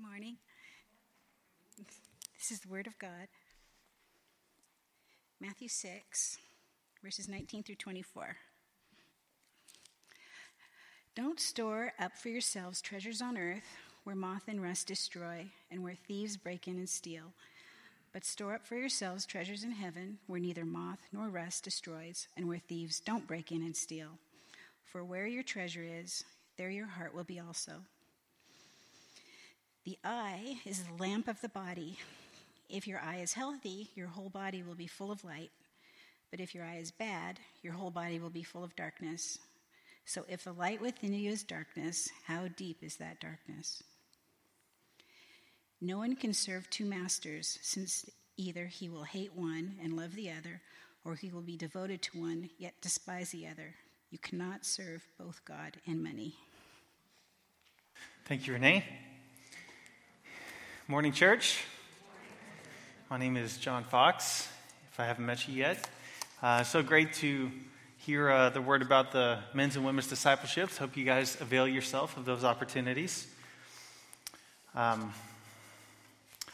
morning. This is the Word of God. Matthew 6, verses 19 through 24. Don't store up for yourselves treasures on earth where moth and rust destroy and where thieves break in and steal. But store up for yourselves treasures in heaven where neither moth nor rust destroys and where thieves don't break in and steal. For where your treasure is, there your heart will be also. The eye is the lamp of the body. If your eye is healthy, your whole body will be full of light. But if your eye is bad, your whole body will be full of darkness. So if the light within you is darkness, how deep is that darkness? No one can serve two masters, since either he will hate one and love the other, or he will be devoted to one yet despise the other. You cannot serve both God and money. Thank you, Renee. Morning, church. My name is John Fox, if I haven't met you yet. Uh, so great to hear uh, the word about the men's and women's discipleships. Hope you guys avail yourself of those opportunities. Um,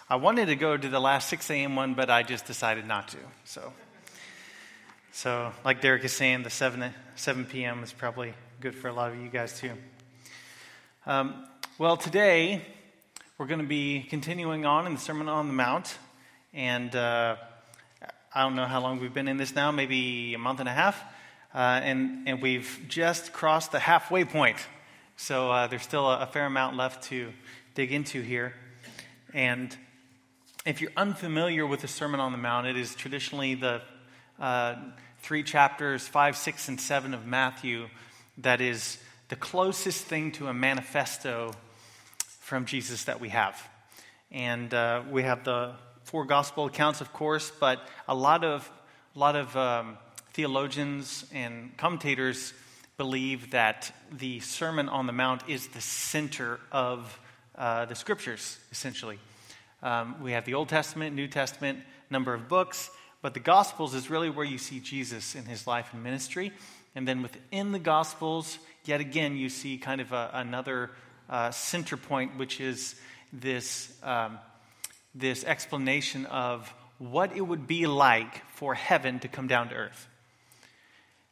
I wanted to go to the last 6 a.m. one, but I just decided not to. So, so like Derek is saying, the 7, 7 p.m. is probably good for a lot of you guys too. Um, well, today we're going to be continuing on in the Sermon on the Mount. And uh, I don't know how long we've been in this now, maybe a month and a half. Uh, and, and we've just crossed the halfway point. So uh, there's still a, a, fair amount left to dig into here. And if you're unfamiliar with the Sermon on the Mount, it is traditionally the uh, three chapters, five, six, and seven of Matthew, that is the closest thing to a manifesto from Jesus that we have. And uh, we have the four gospel accounts, of course, but a lot of, a lot of um, theologians and commentators believe that the Sermon on the Mount is the center of uh, the scriptures, essentially. Um, we have the Old Testament, New Testament, number of books, but the Gospels is really where you see Jesus in his life and ministry. And then within the Gospels, yet again, you see kind of a, another uh, center point, which is this, um, this explanation of what it would be like for heaven to come down to earth.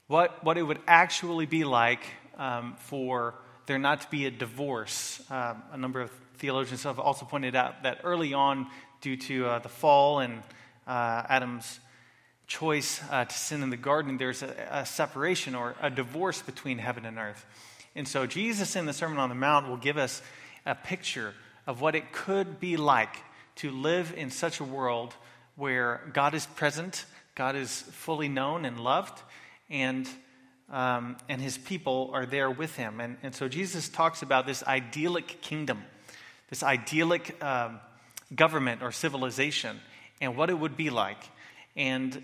What, what it would actually be like um, for there not to be a divorce. Um, a number of theologians have also pointed out that early on, due to uh, the fall and uh, Adam's choice uh, to sin in the garden, there's a, a, separation or a divorce between heaven and earth. And so Jesus in the Sermon on the Mount will give us a picture of what it could be like to live in such a world where God is present, God is fully known and loved, and, um, and his people are there with him. And, and so Jesus talks about this idyllic kingdom, this idyllic um, government or civilization, and what it would be like. And,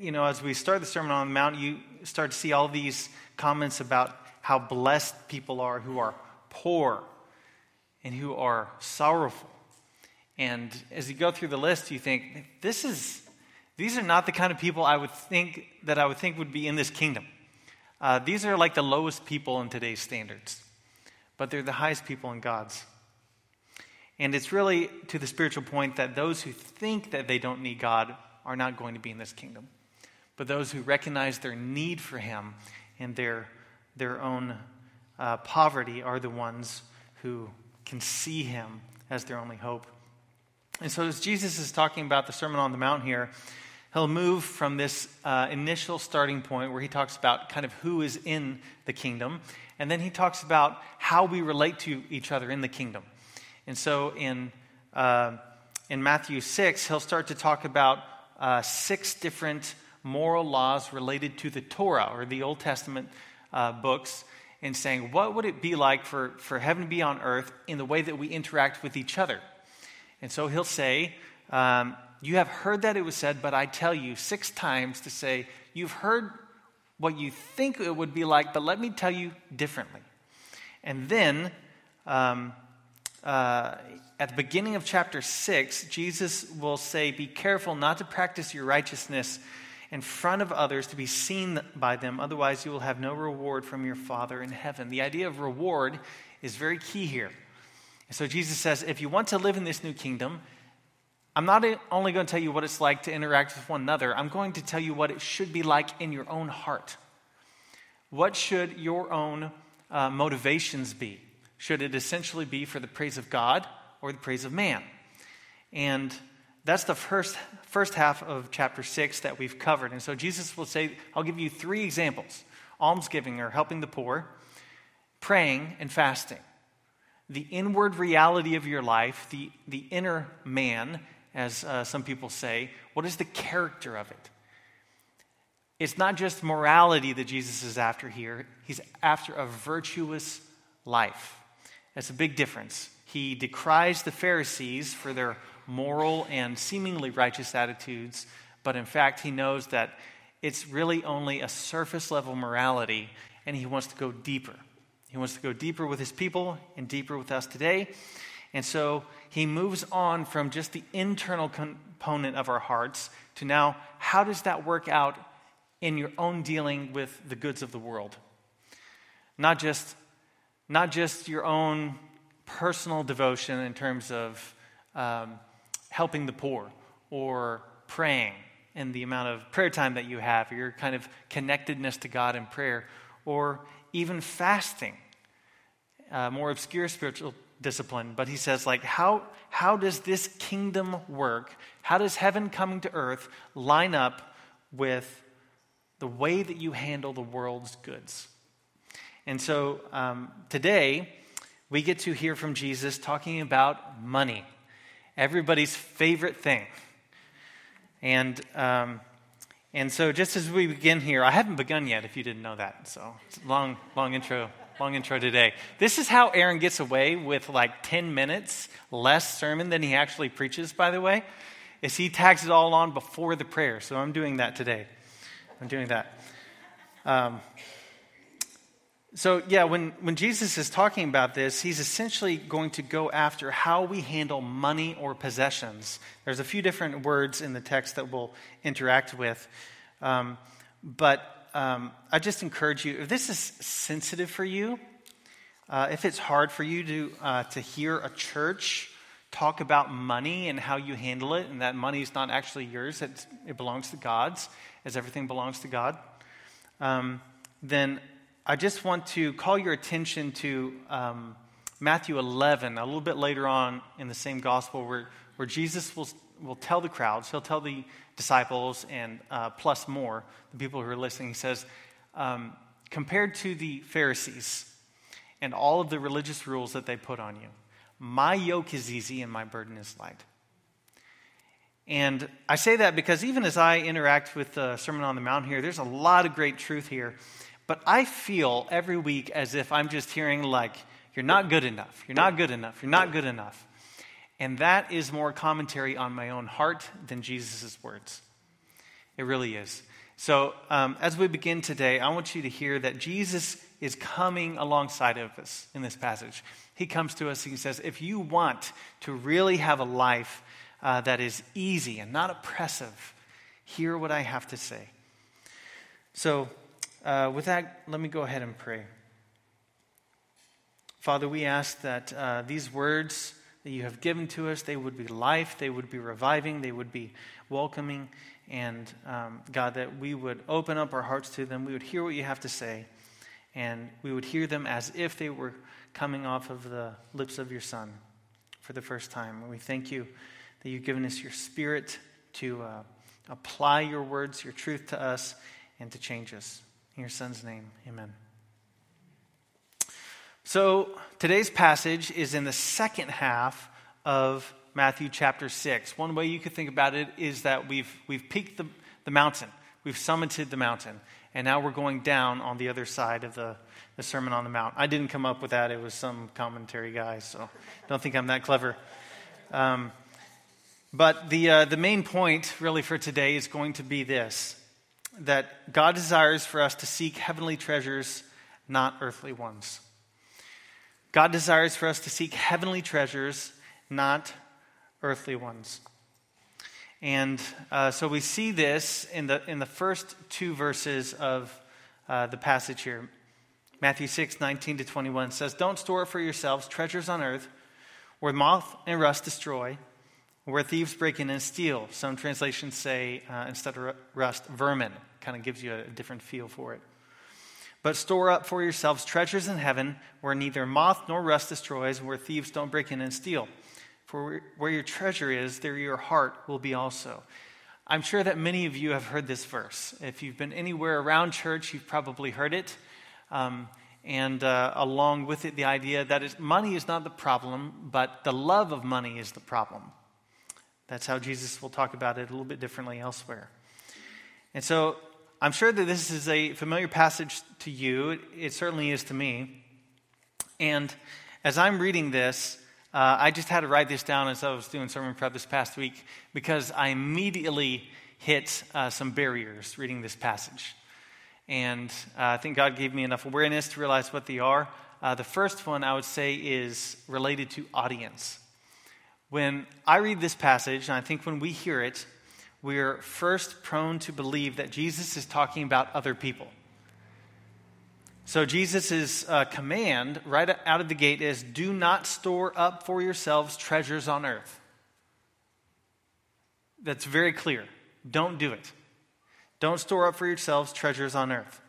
you know, as we start the Sermon on the Mount, you start to see all these comments about how blessed people are who are poor and who are sorrowful. And as you go through the list, you think, this is, these are not the kind of people I would think that I would think would be in this kingdom. Uh, these are like the lowest people in today's standards, but they're the highest people in God's. And it's really to the spiritual point that those who think that they don't need God are not going to be in this kingdom. But those who recognize their need for Him and their their own uh, poverty are the ones who can see him as their only hope. And so, as Jesus is talking about the Sermon on the Mount here, he'll move from this uh, initial starting point where he talks about kind of who is in the kingdom, and then he talks about how we relate to each other in the kingdom. And so, in, uh, in Matthew 6, he'll start to talk about uh, six different moral laws related to the Torah, or the Old Testament uh, books and saying, what would it be like for, for heaven to be on earth in the way that we interact with each other? And so he'll say, um, You have heard that it was said, but I tell you six times to say, You've heard what you think it would be like, but let me tell you differently. And then, um, uh, at the beginning of chapter 6, Jesus will say, Be careful not to practice your righteousness in front of others to be seen by them. Otherwise, you will have no reward from your Father in heaven. The idea of reward is very key here. So Jesus says, if you want to live in this new kingdom, I'm not only going to tell you what it's like to interact with one another, I'm going to tell you what it should be like in your own heart. What should your own uh, motivations be? Should it essentially be for the praise of God or the praise of man? And that's the first, first half of chapter 6 that we've covered. And so Jesus will say, I'll give you three examples almsgiving or helping the poor, praying, and fasting. The inward reality of your life, the, the inner man, as uh, some people say, what is the character of it? It's not just morality that Jesus is after here, he's after a virtuous life. That's a big difference. He decries the Pharisees for their moral and seemingly righteous attitudes, but in fact, he knows that it's really only a surface level morality, and he wants to go deeper. He wants to go deeper with his people and deeper with us today. And so he moves on from just the internal component of our hearts to now, how does that work out in your own dealing with the goods of the world? Not just, not just your own personal devotion in terms of um, helping the poor or praying and the amount of prayer time that you have, or your kind of connectedness to God in prayer, or even fasting, uh, more obscure spiritual discipline. But he says, like, how, how does this kingdom work? How does heaven coming to earth line up with the way that you handle the world's goods? And so um, today, we get to hear from Jesus talking about money everybody's favorite thing. And, um, and so, just as we begin here, I haven't begun yet, if you didn't know that. So, long, long intro, long intro today. This is how Aaron gets away with like 10 minutes less sermon than he actually preaches, by the way, is he tags it all on before the prayer. So, I'm doing that today. I'm doing that. Um, so, yeah, when, when Jesus is talking about this, he's essentially going to go after how we handle money or possessions. There's a few different words in the text that we'll interact with. Um, but um, I just encourage you if this is sensitive for you, uh, if it's hard for you to, uh, to hear a church talk about money and how you handle it, and that money is not actually yours, it, it belongs to God's, as everything belongs to God, um, then I just want to call your attention to um, Matthew 11, a little bit later on in the same gospel, where, where Jesus will, will tell the crowds, he'll tell the disciples, and uh, plus more, the people who are listening, he says, um, compared to the Pharisees and all of the religious rules that they put on you, my yoke is easy and my burden is light. And I say that because even as I interact with the Sermon on the Mount here, there's a lot of great truth here. But I feel every week as if I'm just hearing, like, you're not good enough, you're not good enough, you're not good enough. And that is more commentary on my own heart than Jesus' words. It really is. So, um, as we begin today, I want you to hear that Jesus is coming alongside of us in this passage. He comes to us and he says, If you want to really have a life uh, that is easy and not oppressive, hear what I have to say. So, uh, with that, let me go ahead and pray. Father, we ask that uh, these words that you have given to us, they would be life, they would be reviving, they would be welcoming, and um, God, that we would open up our hearts to them, we would hear what you have to say, and we would hear them as if they were coming off of the lips of your Son for the first time. And we thank you that you've given us your Spirit to uh, apply your words, your truth to us, and to change us. In your son's name, amen. So today's passage is in the second half of Matthew chapter 6. One way you could think about it is that we've, we've peaked the, the mountain, we've summited the mountain, and now we're going down on the other side of the, the Sermon on the Mount. I didn't come up with that, it was some commentary guy, so don't think I'm that clever. Um, but the, uh, the main point, really, for today is going to be this that God desires for us to seek heavenly treasures, not earthly ones. God desires for us to seek heavenly treasures, not earthly ones. And uh, so we see this in the, in the first two verses of uh, the passage here. Matthew 6, 19 to 21 says, Don't store for yourselves treasures on earth where moth and rust destroy, where thieves break in and steal. Some translations say, uh, instead of rust, vermin. Kind of gives you a different feel for it. But store up for yourselves treasures in heaven where neither moth nor rust destroys, where thieves don't break in and steal. For where your treasure is, there your heart will be also. I'm sure that many of you have heard this verse. If you've been anywhere around church, you've probably heard it. Um, and uh, along with it, the idea that money is not the problem, but the love of money is the problem. That's how Jesus will talk about it a little bit differently elsewhere. And so I'm sure that this is a familiar passage to you. It, certainly is to me. And as I'm reading this, uh, I just had to write this down as I was doing sermon prep this past week because I immediately hit uh, some barriers reading this passage. And uh, I think God gave me enough awareness to realize what they are. Uh, the first one I would say is related to audience. When I read this passage, and I think when we hear it, we're first prone to believe that Jesus is talking about other people. So, Jesus' uh, command right out of the gate is do not store up for yourselves treasures on earth. That's very clear. Don't do it. Don't store up for yourselves treasures on earth.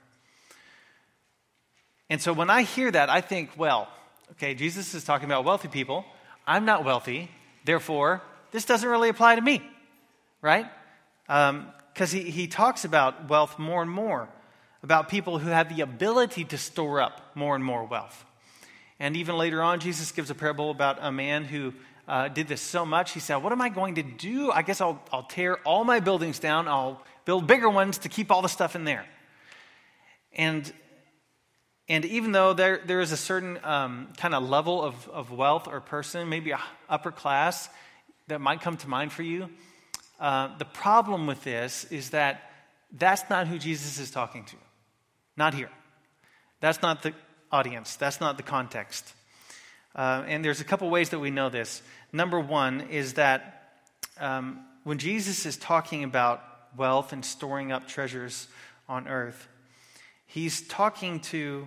And so, when I hear that, I think, well, okay, Jesus is talking about wealthy people. I'm not wealthy. Therefore, this doesn't really apply to me, right? Because um, he, he talks about wealth more and more, about people who have the ability to store up more and more wealth. And even later on, Jesus gives a parable about a man who uh, did this so much. He said, What am I going to do? I guess I'll, I'll tear all my buildings down, I'll build bigger ones to keep all the stuff in there. And and even though there, there is a certain um, kind of level of, of wealth or person, maybe a upper class, that might come to mind for you, uh, the problem with this is that that's not who Jesus is talking to. Not here. That's not the audience. That's not the context. Uh, and there's a couple ways that we know this. Number one is that um, when Jesus is talking about wealth and storing up treasures on earth, he's talking to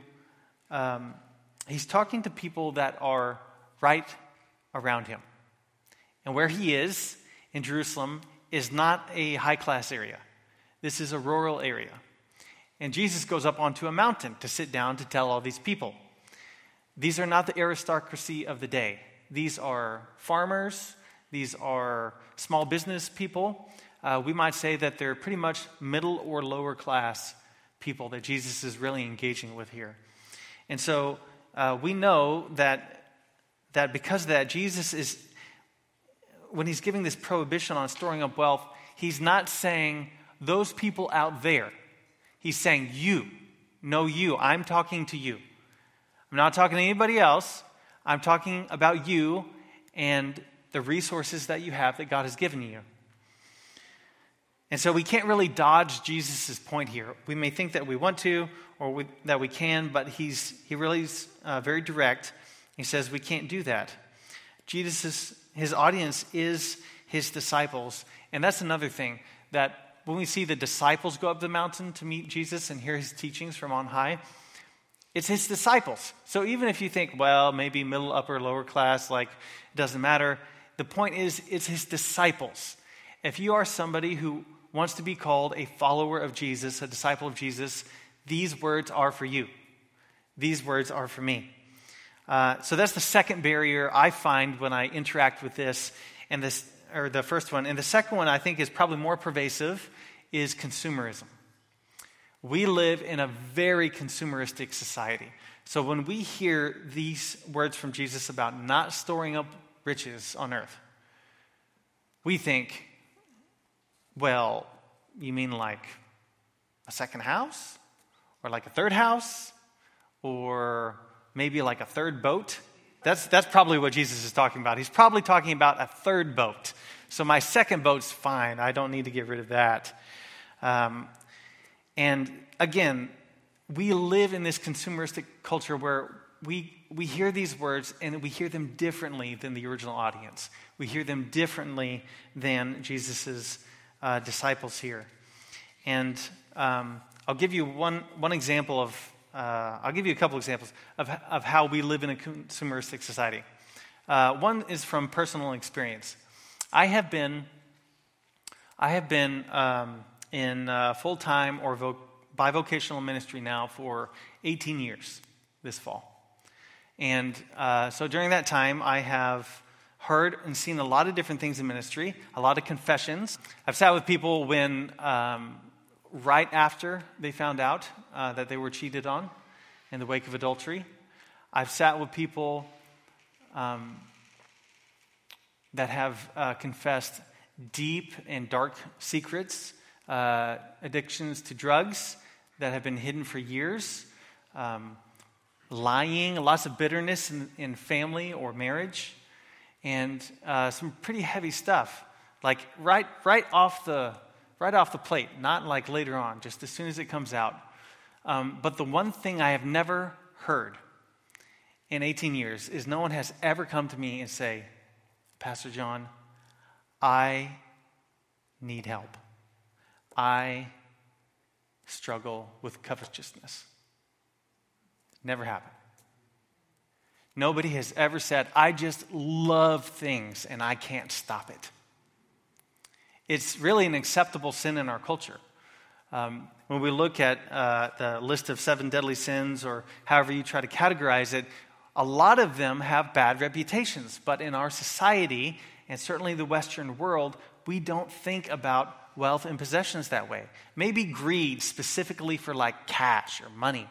um, he's talking to people that are right around him. And where he is in Jerusalem is not a high class area, this is a rural area. And Jesus goes up onto a mountain to sit down to tell all these people. These are not the aristocracy of the day. These are farmers, these are small business people. Uh, we might say that they're pretty much middle or lower class people that Jesus is really engaging with here. And so uh, we know that, that because of that, Jesus is when he's giving this prohibition on storing up wealth, he's not saying those people out there. He's saying you. No, you. I'm talking to you. I'm not talking to anybody else. I'm talking about you and the resources that you have that God has given you. And so we can't really dodge Jesus' point here. We may think that we want to or we, that we can, but he's, he really is uh, very direct. He says we can't do that. Jesus' his audience is his disciples. And that's another thing that when we see the disciples go up the mountain to meet Jesus and hear his teachings from on high, it's his disciples. So even if you think, well, maybe middle, upper, lower class, like it doesn't matter, the point is it's his disciples. If you are somebody who wants to be called a follower of Jesus, a disciple of Jesus, these words are for you. These words are for me. Uh, so that's the second barrier I find when I interact with this, and this, or the first one. And the second one I think is probably more pervasive is consumerism. We live in a very consumeristic society. So when we hear these words from Jesus about not storing up riches on earth, we think, well, you mean like a second house? Or like a third house? Or maybe like a third boat. That's, that's probably what Jesus is talking about. He's probably talking about a third boat. So my second boat's fine. I don't need to get rid of that. Um, and again, we live in this consumeristic culture where we, we hear these words and we hear them differently than the original audience. We hear them differently than Jesus' uh, disciples here. And um, I'll give you one, one example of uh, I'll give you a couple examples of, of how we live in a consumeristic society. Uh, one is from personal experience. I have been, I have been um, in uh, full time or vo- bivocational ministry now for 18 years this fall. And uh, so during that time, I have heard and seen a lot of different things in ministry, a lot of confessions. I've sat with people when, um, right after they found out uh, that they were cheated on in the wake of adultery. I've sat with people um, that have uh, confessed deep and dark secrets, uh, addictions to drugs that have been hidden for years, um, lying, lots of bitterness in, in, family or marriage, and uh, some pretty heavy stuff. Like right, right off the, right off the plate, not like later on, just as soon as it comes out. Um, but the one thing I have never heard in 18 years is no one has ever come to me and say, Pastor John, I need help. I struggle with covetousness. Never happened. Nobody has ever said, I just love things and I can't stop it. It's really an acceptable sin in our culture. Um, when we look at uh, the list of seven deadly sins, or however you try to categorize it, a lot of them have bad reputations. But in our society, and certainly the Western world, we don't think about wealth and possessions that way. Maybe greed, specifically for like cash or money.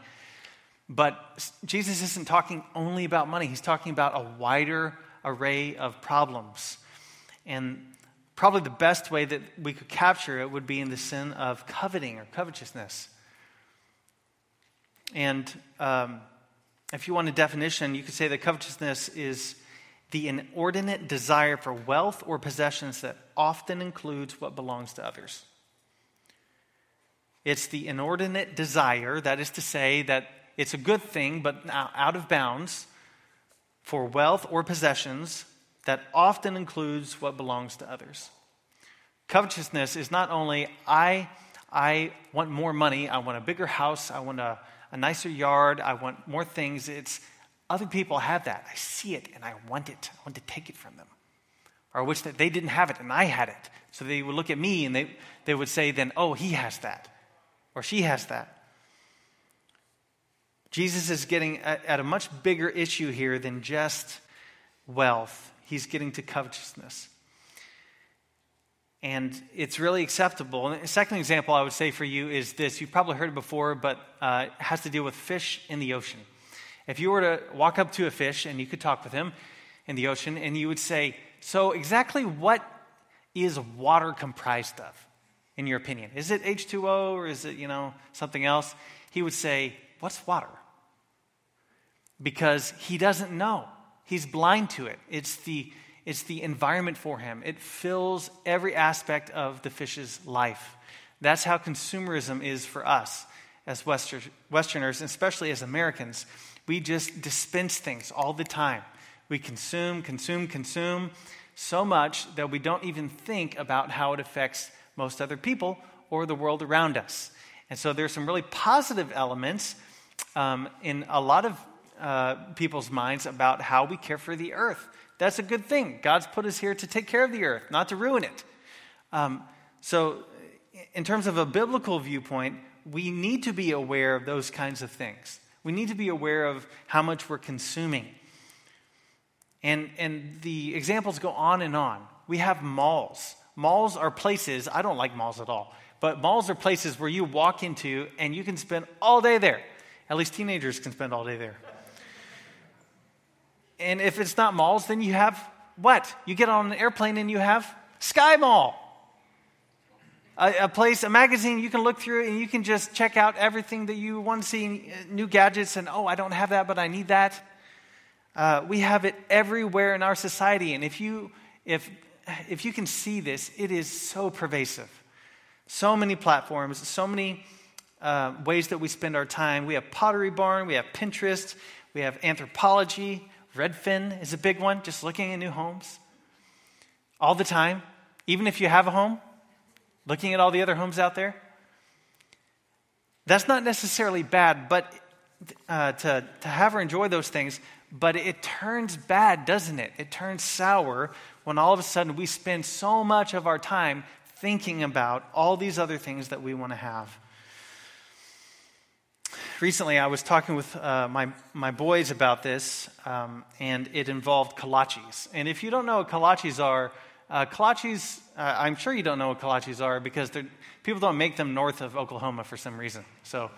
But Jesus isn't talking only about money, he's talking about a wider array of problems. And probably the best way that we could capture it would be in the sin of coveting or covetousness. And um, if you want a definition, you could say that covetousness is the inordinate desire for wealth or possessions that often includes what belongs to others. It's the inordinate desire, that is to say, that it's a good thing, but out of bounds, for wealth or possessions that often includes what belongs to others. Covetousness is not only, I, I want more money, I want a bigger house, I want a, a nicer yard, I want more things. It's other people have that. I see it and I want it. I want to take it from them. Or wish that they didn't have it and I had it. So they would look at me and they, they would say, then, oh, he has that. Or she has that. Jesus is getting at, a much bigger issue here than just wealth. He's getting to covetousness. And it's really acceptable. And the second example I would say for you is this. You've probably heard it before, but uh, it has to deal with fish in the ocean. If you were to walk up to a fish and you could talk with him in the ocean, and you would say, So, exactly what is water comprised of, in your opinion? Is it H2O or is it, you know, something else? He would say, What's water? Because he doesn't know. He's blind to it. It's the, it's the environment for him, it fills every aspect of the fish's life. That's how consumerism is for us as Westerners, especially as Americans. We just dispense things all the time. We consume, consume, consume so much that we don't even think about how it affects most other people or the world around us. And so there's some really positive elements um, in a lot of uh, people's minds about how we care for the earth. That's a good thing. God's put us here to take care of the earth, not to ruin it. Um, so, in terms of a biblical viewpoint, we need to be aware of those kinds of things. We need to be aware of how much we're consuming. And, and the examples go on and on. We have malls. Malls are places, I don't like malls at all, but malls are places where you walk into and you can spend all day there. At least teenagers can spend all day there. And if it's not malls, then you have what? You get on an airplane and you have Sky Mall a, a, place, a magazine you can look through and you can just check out everything that you want to see, uh, new gadgets, and oh, I don't have that, but I need that. Uh, we have it everywhere in our society, and if you if if you can see this, it is so pervasive. So many platforms, so many uh, ways that we spend our time. We have Pottery Barn, we have Pinterest, we have Anthropologie. Redfin is a big one, just looking at new homes all the time. Even if you have a home, looking at all the other homes out there. That's not necessarily bad, but uh, to, to have her enjoy those things, but it turns bad, doesn't it? It turns sour when all of a sudden we spend so much of our time thinking about all these other things that we want to have. Recently, I was talking with uh, my, my boys about this, um, and it involved kolaches. And if you don't know what kolaches are, uh, kolaches, uh, I'm sure you don't know what kolaches are because people don't make them north of Oklahoma for some reason. So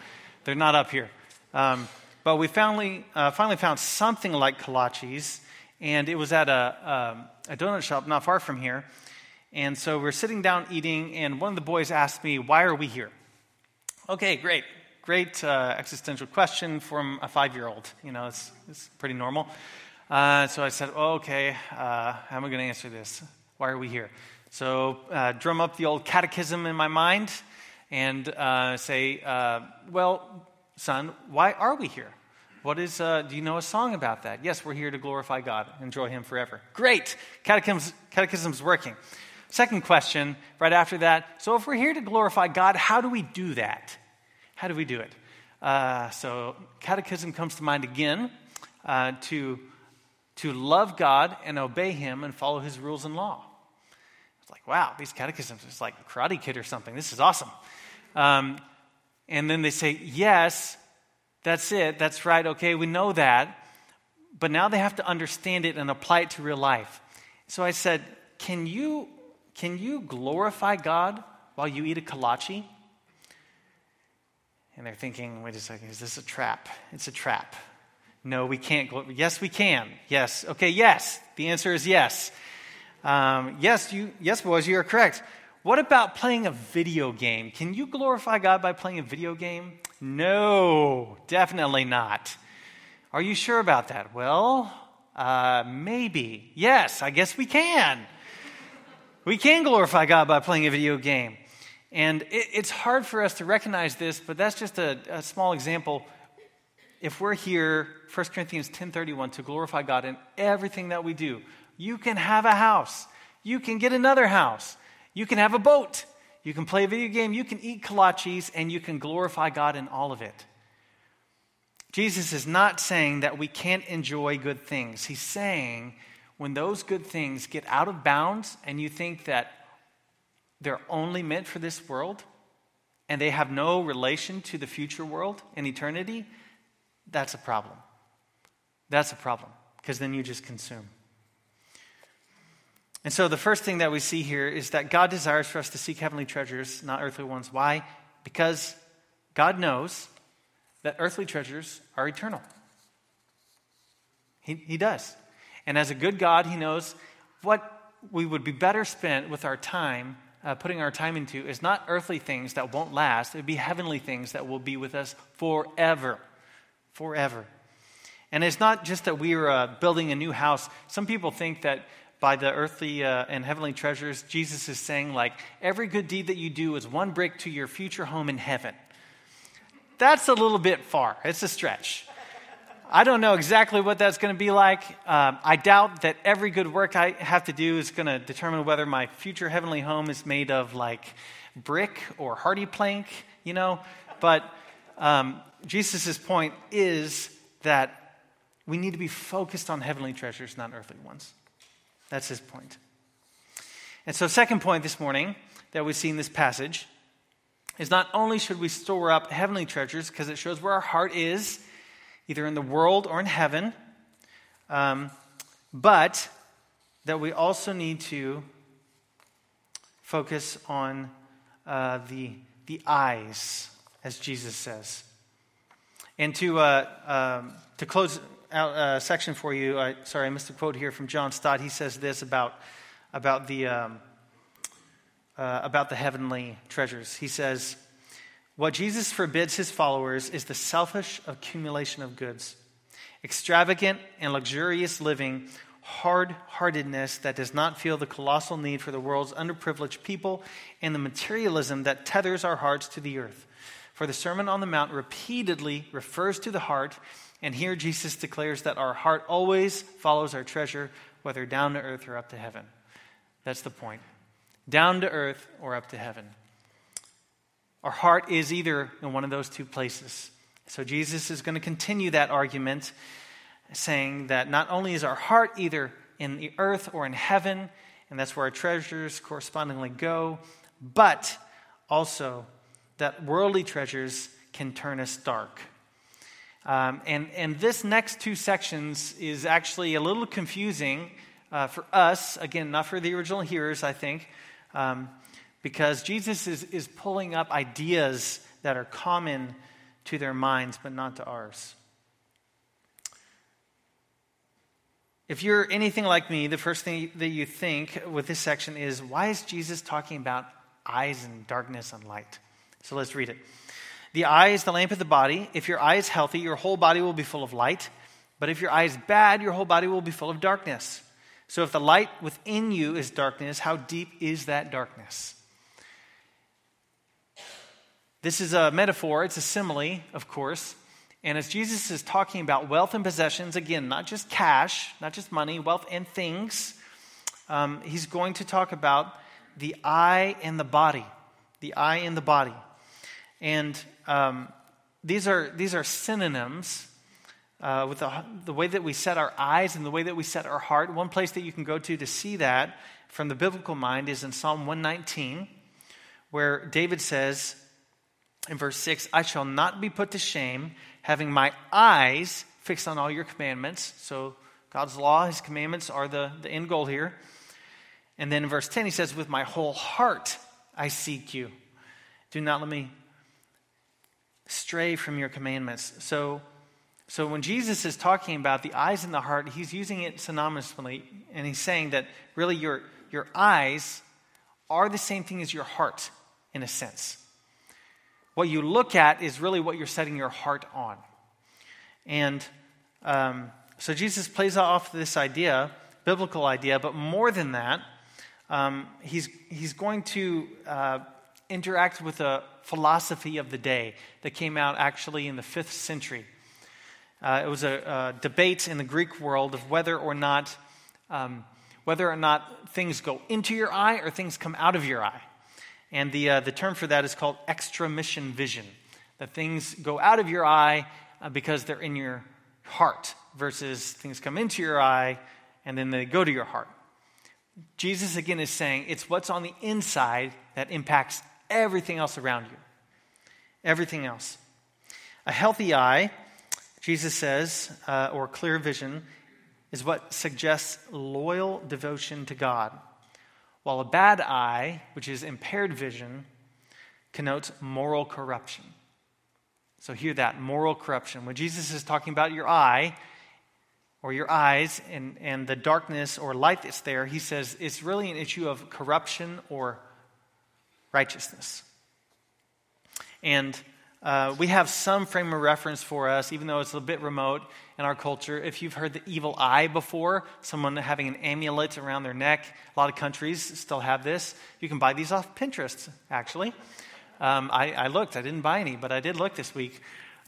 they're not up here. Um, but we finally, uh, finally found something like kolaches, and it was at a, um, a donut shop not far from here. And so we're sitting down eating, and one of the boys asked me, Why are we here? Okay, great. Great uh, existential question from a five year old. You know, it's, it's pretty normal. Uh, so I said, oh, Okay, uh, how am I going to answer this? Why are we here? So uh, drum up the old catechism in my mind and uh, say, uh, Well, son, why are we here? What is, do you know a song about that? Yes, we're here to glorify God, enjoy Him forever. Great. Catechism's, catechism's working. Second question, right after that. So, if we're here to glorify God, how do we do that? How do we do it? Uh, so, catechism comes to mind again uh, to, to love God and obey Him and follow His rules and law. It's like, wow, these catechisms, it's like Karate Kid or something. This is awesome. Um, and then they say, yes, that's it, that's right, okay, we know that. But now they have to understand it and apply it to real life. So I said, can you, can you glorify God while you eat a kolache? And they're thinking, wait a second, is this a trap? It's a trap. No, we can't. Gl- yes, we can. Yes. Okay, yes. The answer is yes. Um, yes, you, yes, boys, you are correct. What about playing a video game? Can you glorify God by playing a video game? No, definitely not. Are you sure about that? Well, uh, maybe. Yes, I guess we can. We can glorify God by playing a video game. And it, it's hard for us to recognize this, but that's just a, a small example. If we're here, 1 Corinthians 10:31, to glorify God in everything that we do, you can have a house. You can get another house. You can have a boat, you can play a video game, you can eat kolaches, and you can glorify God in all of it. Jesus is not saying that we can't enjoy good things. He's saying when those good things get out of bounds and you think that they're only meant for this world and they have no relation to the future world and eternity, that's a problem. That's a problem because then you just consume. And so the first thing that we see here is that God desires for us to seek heavenly treasures, not earthly ones. Why? Because God knows that earthly treasures are eternal. He, he does. And as a good God, He knows what we would be better spent with our time, uh, putting our time into, is not earthly things that won't last. It would be heavenly things that will be with us forever. Forever. And it's not just that we are uh, building a new house. Some people think that by the earthly uh, and heavenly treasures, Jesus is saying, like, every good deed that you do is one brick to your future home in heaven. That's a little bit far. It's a stretch. I don't know exactly what that's going to be like. Uh, I doubt that every good work I have to do is going to determine whether my future heavenly home is made of like brick or HardiePlank, you know. But um, Jesus' point is that we need to be focused on heavenly treasures, not earthly ones. That's his point. And so, second point this morning that we see in this passage is not only should we store up heavenly treasures because it shows where our heart is, either in the world or in heaven, um, but that we also need to focus on uh, the, the eyes, as Jesus says. And to, uh, um, to close out uh, section for you. I, sorry, I missed a quote here from John Stott. He says this about, about, the, um, uh, about the heavenly treasures. He says, What Jesus forbids his followers is the selfish accumulation of goods, extravagant and luxurious living, hard heartedness that does not feel the colossal need for the world's underprivileged people, and the materialism that tethers our hearts to the earth. For the Sermon on the Mount repeatedly refers to the heart and here Jesus declares that our heart always follows our treasure, whether down to earth or up to heaven. That's the point. Down to earth or up to heaven. Our heart is either in one of those two places. So Jesus is going to continue that argument, saying that not only is our heart either in the earth or in heaven, and that's where our treasures correspondingly go, but also that worldly treasures can turn us dark. Um, and, and this next two sections is actually a little confusing uh, for us, again, not for the original hearers, I think, um, because Jesus is, is pulling up ideas that are common to their minds, but not to ours. If you're anything like me, the first thing that you think with this section is why is Jesus talking about eyes and darkness and light? So let's read it. The eye is the lamp of the body. If your eye is healthy, your whole body will be full of light. But if your eye is bad, your whole body will be full of darkness. So if the light within you is darkness, how deep is that darkness? This is a metaphor, it's a simile, of course. And as Jesus is talking about wealth and possessions, again, not just cash, not just money, wealth and things, um, he's going to talk about the eye and the body. The eye and the body. And um, these, are, these are synonyms uh, with the, the way that we set our eyes and the way that we set our heart. One place that you can go to to see that from the biblical mind is in Psalm 119, where David says in verse 6 I shall not be put to shame having my eyes fixed on all your commandments. So God's law, his commandments are the, the end goal here. And then in verse 10, he says, With my whole heart I seek you. Do not let me stray from your commandments. So, so when Jesus is talking about the eyes and the heart, he's using it synonymously, and he's saying that really your, your eyes are the same thing as your heart, in a sense what you look at is really what you're setting your heart on. And um, so Jesus plays off this idea, biblical idea, but more than that, um, he's, he's going to uh, interact with a philosophy of the day that came out actually in the fifth century. Uh, it was a, a, debate in the Greek world of whether or not um, whether or not things go into your eye or things come out of your eye. And the, uh, the term for that is called extramission vision. That things go out of your eye uh, because they're in your heart, versus things come into your eye and then they go to your heart. Jesus again is saying it's what's on the inside that impacts everything else around you. Everything else. A healthy eye, Jesus says, uh, or clear vision, is what suggests loyal devotion to God while a bad eye, which is impaired vision, connotes moral corruption. So, hear that moral corruption. When Jesus is talking about your eye or your eyes and, and the darkness or light that's there, he says it's really an issue of corruption or righteousness. And uh, we have some frame of reference for us, even though it's a bit remote in our culture. If you've heard the evil eye before, someone having an amulet around their neck, a lot of countries still have this. You can buy these off Pinterest, actually. Um, I, I, looked, I didn't buy any, but I did look this week.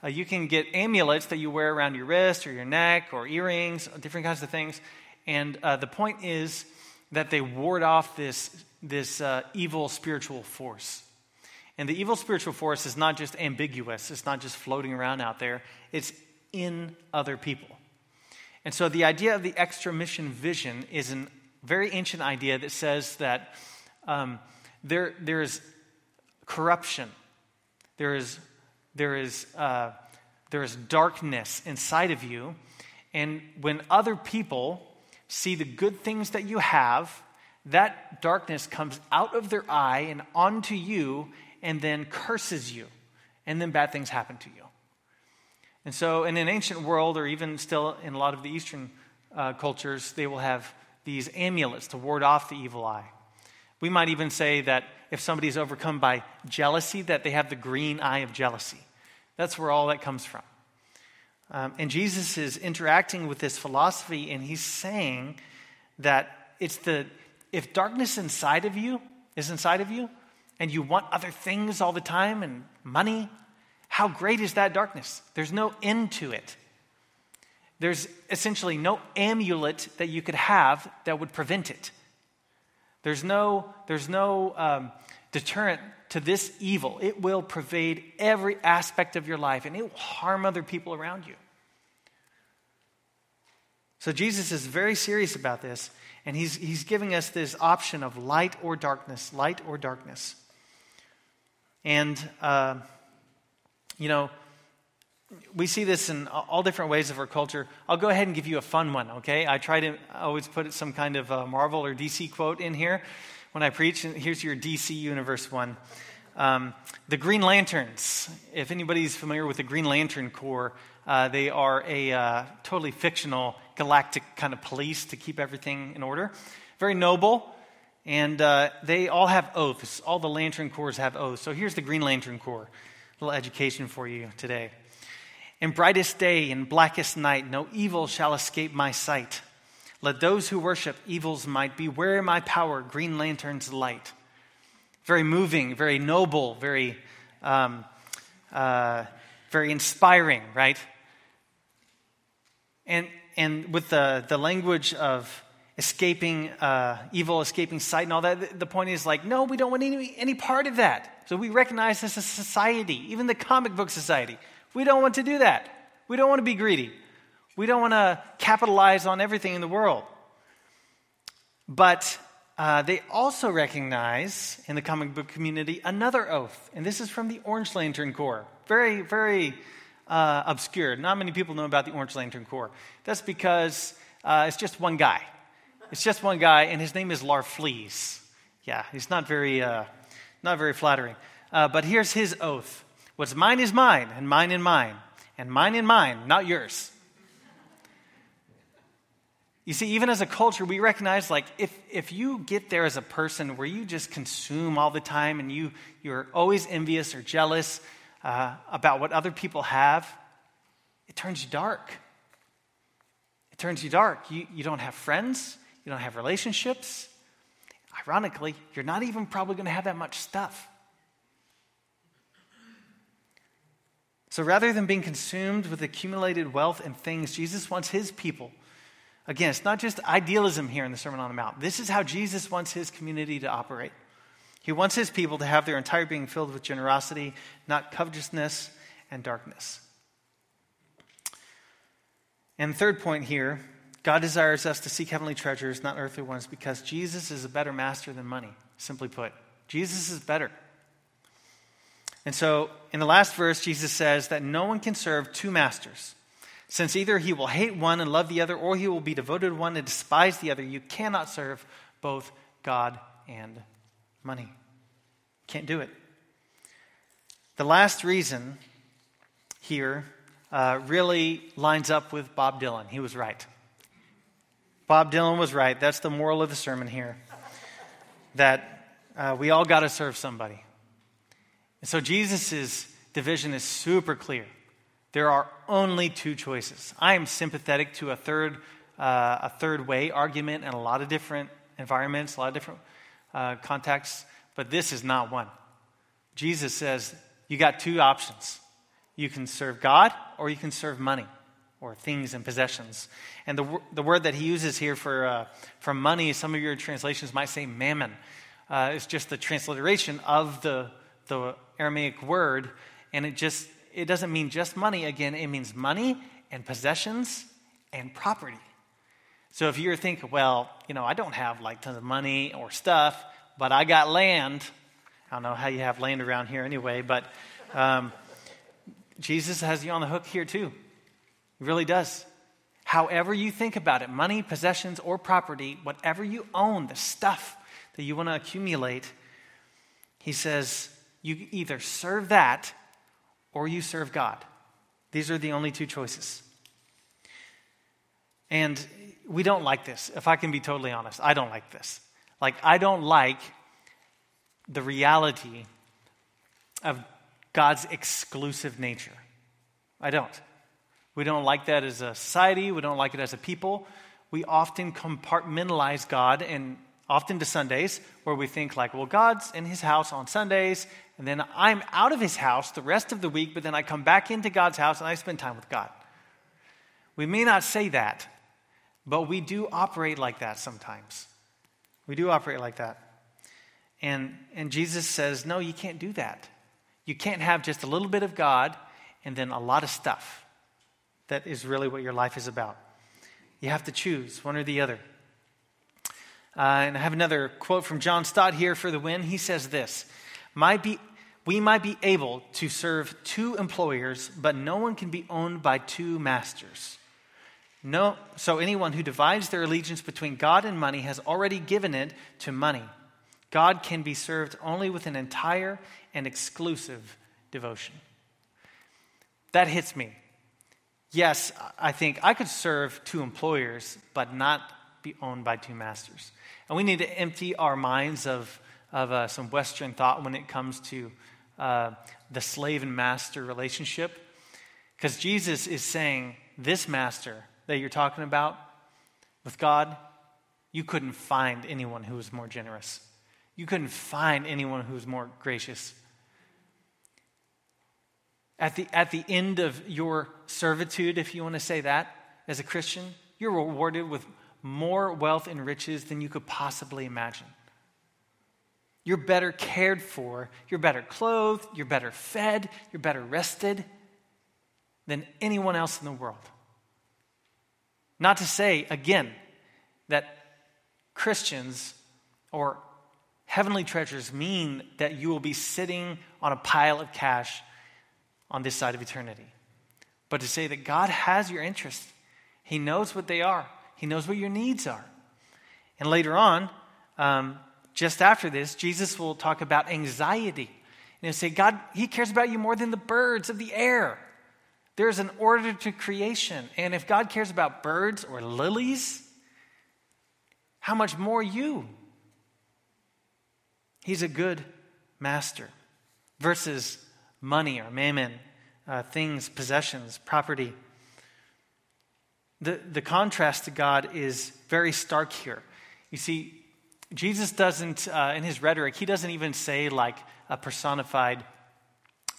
Uh, you can get amulets that you wear around your wrist or your neck or earrings, different kinds of things. And uh, the point is that they ward off this, this uh, evil spiritual force. And the evil spiritual force is not just ambiguous, it's not just floating around out there, it's in other people. And so the idea of the extramission vision is a very ancient idea that says that um, there, there is corruption, there is, there, is, uh, there is darkness inside of you. And when other people see the good things that you have, that darkness comes out of their eye and onto you and then curses you, and then bad things happen to you. And so, in an ancient world, or even still in a lot of the Eastern uh, cultures, they will have these amulets to ward off the evil eye. We might even say that if somebody is overcome by jealousy, that they have the green eye of jealousy. That's where all that comes from. Um, and Jesus is interacting with this philosophy, and he's saying that it's the if darkness inside of you is inside of you, and you want other things all the time and money, how great is that darkness? There's no end to it. There's essentially no amulet that you could have that would prevent it. There's no, there's no um, deterrent to this evil, it will pervade every aspect of your life and it will harm other people around you. So Jesus is very serious about this, and he's, he's giving us this option of light or darkness, light or darkness. And, uh, you know, we see this in all different ways of our culture. I'll go ahead and give you a fun one, okay? I try to always put some kind of Marvel or DC quote in here when I preach. And here's your DC Universe one. Um, the Green Lanterns. If anybody's familiar with the Green Lantern Corps, uh, they are a uh, totally fictional galactic kind of police to keep everything in order. Very noble, and uh, they all have oaths. All the Lantern Corps have oaths. So here's the Green Lantern Corps. A little education for you today. In brightest day and blackest night, no evil shall escape my sight. Let those who worship evil's might beware my power, Green Lantern's light. Very moving, very noble, very, um, uh, very inspiring, right? And, and with the, the language of escaping uh, evil, escaping sight, and all that, the point is like, no, we don't want any, any part of that. So we recognize this as a society, even the comic book society. We don't want to do that. We don't want to be greedy. We don't want to capitalize on everything in the world. But uh, they also recognize in the comic book community another oath, and this is from the Orange Lantern Corps. Very, very uh, obscure. Not many people know about the Orange Lantern Corps. That's because uh, it's just one guy. It's just one guy, and his name is Larfleeze. Yeah, he's not very, uh, not very flattering. Uh, but here's his oath What's mine is mine, and mine and mine, and mine and mine, not yours. You see, even as a culture, we recognize like if, if you get there as a person where you just consume all the time and you, you're always envious or jealous uh, about what other people have, it turns you dark. It turns you dark. You, you don't have friends, you don't have relationships. Ironically, you're not even probably going to have that much stuff. So rather than being consumed with accumulated wealth and things, Jesus wants his people. Again, it's not just idealism here in the Sermon on the Mount. This is how Jesus wants his community to operate. He wants his people to have their entire being filled with generosity, not covetousness and darkness. And third point here God desires us to seek heavenly treasures, not earthly ones, because Jesus is a better master than money, simply put. Jesus is better. And so, in the last verse, Jesus says that no one can serve two masters. Since either he will hate one and love the other, or he will be devoted to one and despise the other, you cannot serve both God and money. Can't do it. The last reason here uh, really lines up with Bob Dylan. He was right. Bob Dylan was right. That's the moral of the sermon here. That uh, we all got to serve somebody. And so Jesus' division is super clear. There are only two choices. I am sympathetic to a third, uh, a third way argument in a lot of different environments, a lot of different uh, contexts, but this is not one. Jesus says you got two options. You can serve God or you can serve money or things and possessions. And the, the word that he uses here for, uh, for money, some of your translations might say mammon. Uh, it's just the transliteration of the, the Aramaic word, and it just it doesn't mean just money again, it means money and possessions and property. So if you're thinking, well, you know, I don't have like tons of money or stuff, but I got land. I don't know how you have land around here anyway, but um, Jesus has you on the hook here too. He really does. However, you think about it money, possessions, or property, whatever you own, the stuff that you want to accumulate, he says, you either serve that or you serve God. These are the only two choices. And we don't like this. If I can be totally honest, I don't like this. Like, I don't like the reality of God's exclusive nature. I don't. We don't like that as a society, we don't like it as a people. We often compartmentalize God and often to Sundays, where we think, like, well, God's in his house on Sundays, and then I'm out of his house the rest of the week, but then I come back into God's house and I spend time with God. We may not say that, but we do operate like that sometimes. We do operate like that. And, and Jesus says, No, you can't do that. You can't have just a little bit of God and then a lot of stuff. That is really what your life is about. You have to choose one or the other. Uh, and I have another quote from John Stott here for the win. He says this might be, We might be able to serve two employers, but no one can be owned by two masters. No, so anyone who divides their allegiance between God and money has already given it to money. God can be served only with an entire and exclusive devotion. That hits me. Yes, I think I could serve two employers, but not be owned by two masters. And we need to empty our minds of, of uh, some Western thought when it comes to uh, the slave and master relationship. Because Jesus is saying, this master that you're talking about with God, you couldn't find anyone who was more generous. You couldn't find anyone who was more gracious. At the, at the end of your servitude, if you want to say that, as a Christian, you're rewarded with more wealth and riches than you could possibly imagine. You're better cared for, you're better clothed, you're better fed, you're better rested than anyone else in the world. Not to say, again, that Christians or heavenly treasures mean that you will be sitting on a pile of cash on this side of eternity, but to say that God has your interests, He knows what they are, He knows what your needs are. And later on, um, just after this, Jesus will talk about anxiety. And he'll say, God, He cares about you more than the birds of the air. There's an order to creation. And if God cares about birds or lilies, how much more you? He's a good master versus money or mammon, uh, things, possessions, property. The, the contrast to God is very stark here. You see, Jesus doesn't, uh, in his rhetoric, he doesn't even say like a personified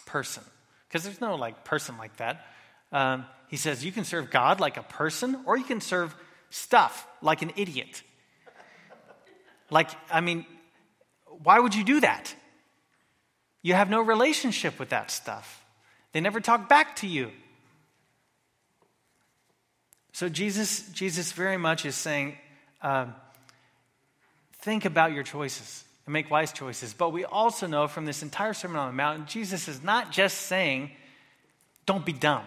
person, because there's no like person like that. Um, he says you can serve God like a person, or you can serve stuff like an idiot. Like, I mean, why would you do that? You have no relationship with that stuff. They never talk back to you. So Jesus, Jesus very much is saying, um, think about your choices and make wise choices. But we also know from this entire Sermon on the Mount, Jesus is not just saying, don't be dumb.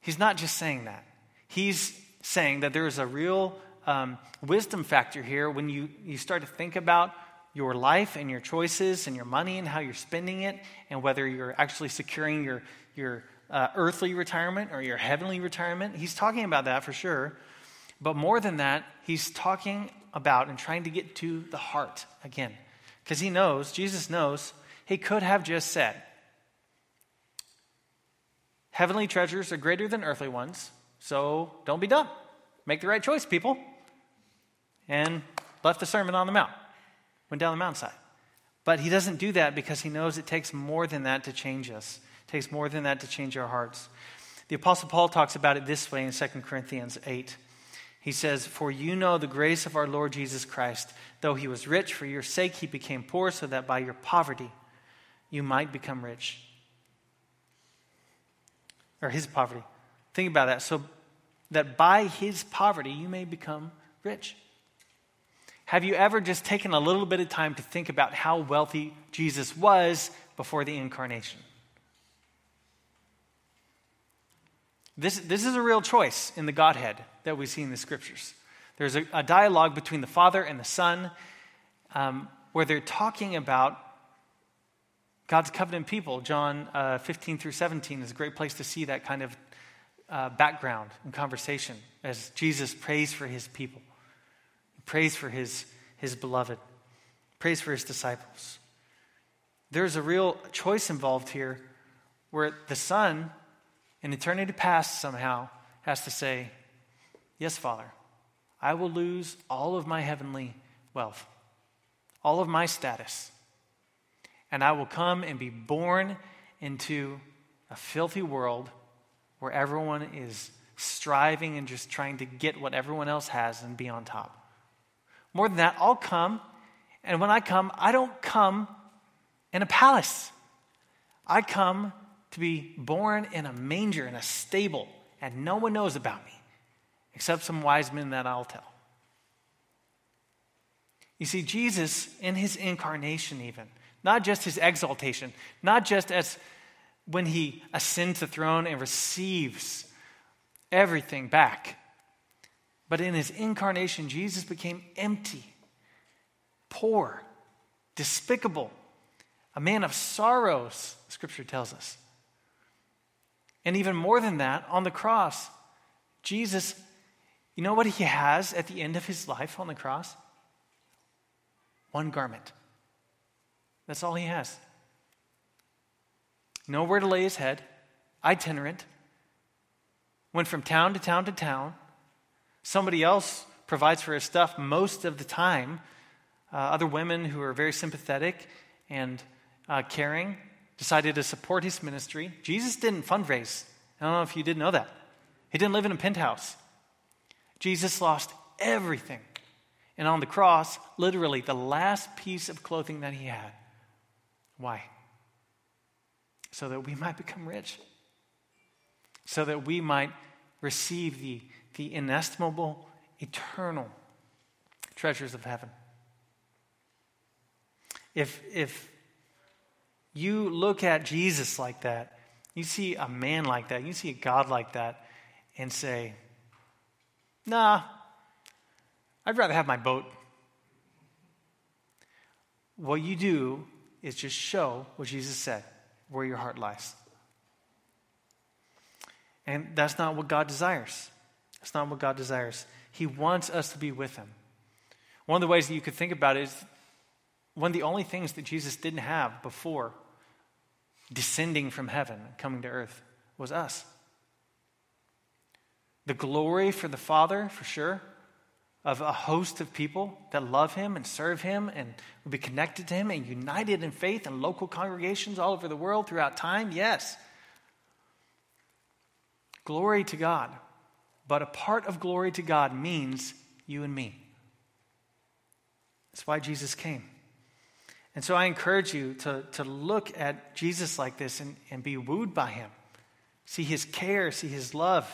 He's not just saying that. He's saying that there is a real um, wisdom factor here when you, you start to think about your life and your choices and your money and how you're spending it and whether you're actually securing your, your uh, earthly retirement or your heavenly retirement. He's talking about that for sure. But more than that, he's talking about and trying to get to the heart again. Because he knows, Jesus knows, he could have just said, Heavenly treasures are greater than earthly ones, so don't be dumb. Make the right choice, people. And left the Sermon on the Mount went down the mountainside. But he doesn't do that because he knows it takes more than that to change us. It takes more than that to change our hearts. The Apostle Paul talks about it this way in 2 Corinthians 8. He says, For you know the grace of our Lord Jesus Christ. Though he was rich, for your sake he became poor, so that by your poverty you might become rich. Or his poverty. Think about that. So that by his poverty you may become rich. Have you ever just taken a little bit of time to think about how wealthy Jesus was before the incarnation? This, this is a real choice in the Godhead that we see in the scriptures. There's a, a dialogue between the Father and the Son um, where they're talking about God's covenant people. John uh, 15 through 17 is a great place to see that kind of uh, background and conversation as Jesus prays for his people prays for his, his beloved, prays for his disciples. There's a real choice involved here where the Son, in eternity past, somehow has to say, Yes, Father, I will lose all of my heavenly wealth, all of my status, and I will come and be born into a filthy world where everyone is striving and just trying to get what everyone else has and be on top. More than that, I'll come And when I come, I don't come in a palace. I come to be born in a manger, in a stable, and no one knows about me except some wise men that I'll tell. You see, Jesus, in his incarnation, even, not just his exaltation, not just as when he ascends the throne and receives everything back, but in his incarnation, Jesus became empty, poor, despicable, a man of sorrows, scripture tells us. And even more than that, on the cross, Jesus, you know what he has at the end of his life on the cross? One garment. That's all he has. Nowhere to lay his head, itinerant, went from town to town to town. Somebody else provides for his stuff most of the time. Uh, other women who are very sympathetic and uh, caring decided to support his ministry. Jesus didn't fundraise. I don't know if you didn't know that. He didn't live in a penthouse. Jesus lost everything. And on the cross, literally the last piece of clothing that he had. Why? So that we might become rich. So that we might receive the, the inestimable, eternal treasures of heaven. If, if you look at Jesus like that, you see a man like that, you see a God like that, and say, nah, I'd rather have my boat. What you do is just show what Jesus said, where your heart lies. And that's not what God desires. That's not what God desires. He wants us to be with Him. One of the ways that you could think about it is one of the only things that Jesus didn't have before descending from heaven and coming to earth was us. The glory for the Father, for sure, of a host of people that love Him and serve Him and will be connected to Him and united in faith in local congregations all over the world throughout time, yes. Glory to God. But a part of glory to God means you and me. That's why Jesus came. And so I encourage you to, to look at Jesus like this and, and be wooed by him. See his care, see his love.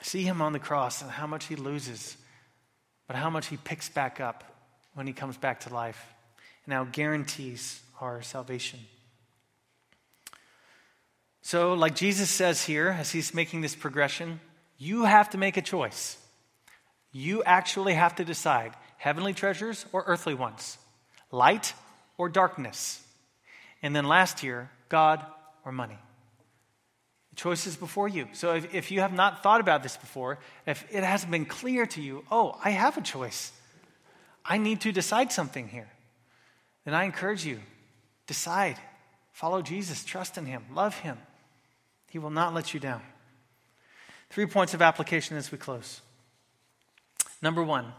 See him on the cross and how much he loses, but how much he picks back up when he comes back to life and now guarantees our salvation. So, like Jesus says here, as he's making this progression, you have to make a choice. You actually have to decide heavenly treasures or earthly ones, light or darkness. And then last year, God or money. The choice is before you. So if, if you have not thought about this before, if it hasn't been clear to you, oh, I have a choice. I need to decide something here. Then I encourage you, decide. Follow Jesus, trust in him, love him. He will not let you down. Three points of application as we close. Number one,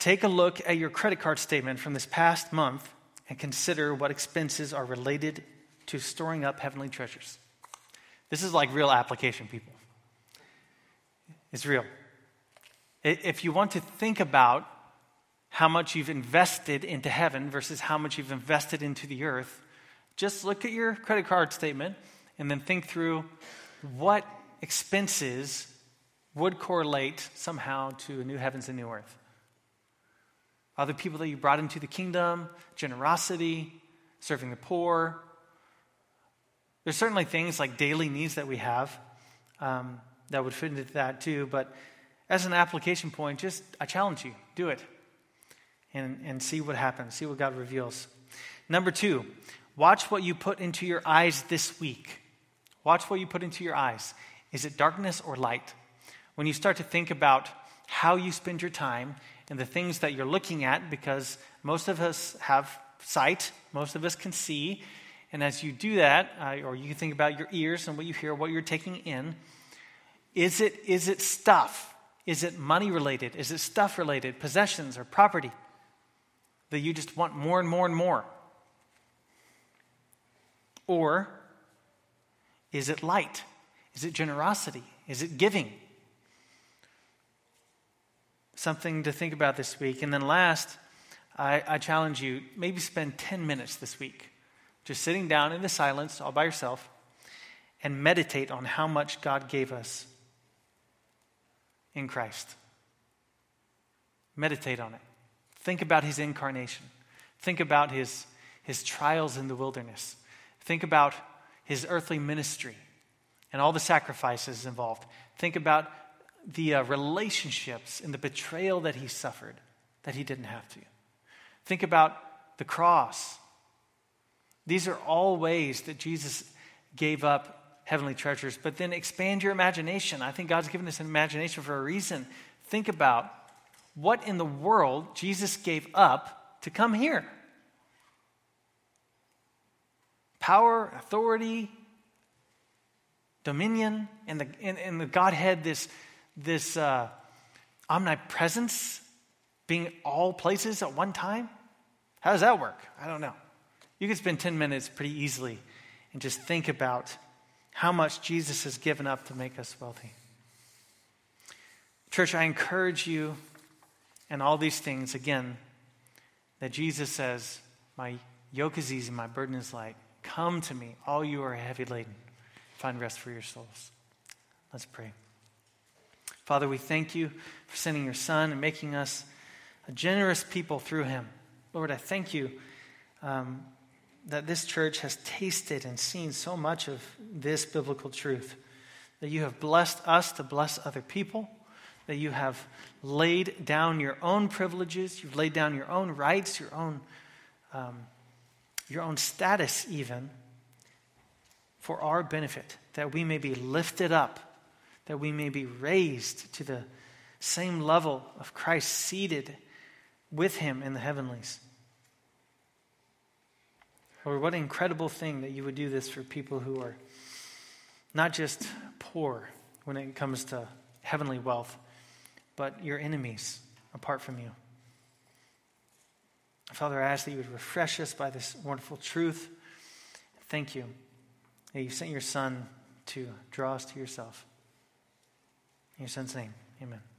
Take a look at your credit card statement from this past month and consider what expenses are related to storing up heavenly treasures. This is like real application, people. It's real. If you want to think about how much you've invested into heaven versus how much you've invested into the earth, just look at your credit card statement and then think through what expenses would correlate somehow to a new heavens and new earth other people that you brought into the kingdom, generosity, serving the poor. There's certainly things like daily needs that we have um, that would fit into that too. But as an application point, just I challenge you do it and, and see what happens, see what God reveals. Number two, watch what you put into your eyes this week. Watch what you put into your eyes. Is it darkness or light? When you start to think about how you spend your time and the things that you're looking at because most of us have sight, most of us can see. And as you do that, uh, or you think about your ears and what you hear, what you're taking in, is it, is it stuff? Is it money related? Is it stuff related, possessions or property that you just want more and more and more? Or is it light? Is it generosity? Is it giving? something to think about this week. And then last, I, I challenge you maybe spend 10 minutes this week just sitting down in the silence all by yourself and meditate on how much God gave us in Christ. Meditate on it. Think about his incarnation. Think about his, his trials in the wilderness. Think about his earthly ministry and all the sacrifices involved. Think about the uh, relationships and the betrayal that he suffered that he didn't have to. Think about the cross. These are all ways that Jesus gave up heavenly treasures. But then expand your imagination. I think God's given us an imagination for a reason. Think about what in the world Jesus gave up to come here power, authority, dominion, and the, the Godhead, this, this uh, omnipresence being all places at one time? How does that work? I don't know. You can spend 10 minutes pretty easily and just think about how much Jesus has given up to make us wealthy. Church, I encourage you and all these things, again, that Jesus says, My yoke is easy, my burden is light. Come to me, all you are heavy laden. Find rest for your souls. Let's pray. Father, we thank you for sending your Son and making us a generous people through him. Lord, I thank you um, that this church has tasted and seen so much of this biblical truth, that you have blessed us to bless other people that you have laid down your own privileges, you've laid down your own rights, your own, um, your own status, even for our benefit, that we may be lifted up, that we may be raised to the same level of Christ, seated with him in the heavenlies. Lord, what an incredible thing that you would do this for people who are not just poor when it comes to heavenly wealth but your enemies apart from you. Father, I ask that you would refresh us by this wonderful truth. Thank you that you sent your Son to draw us to yourself. In your Son's name, amen.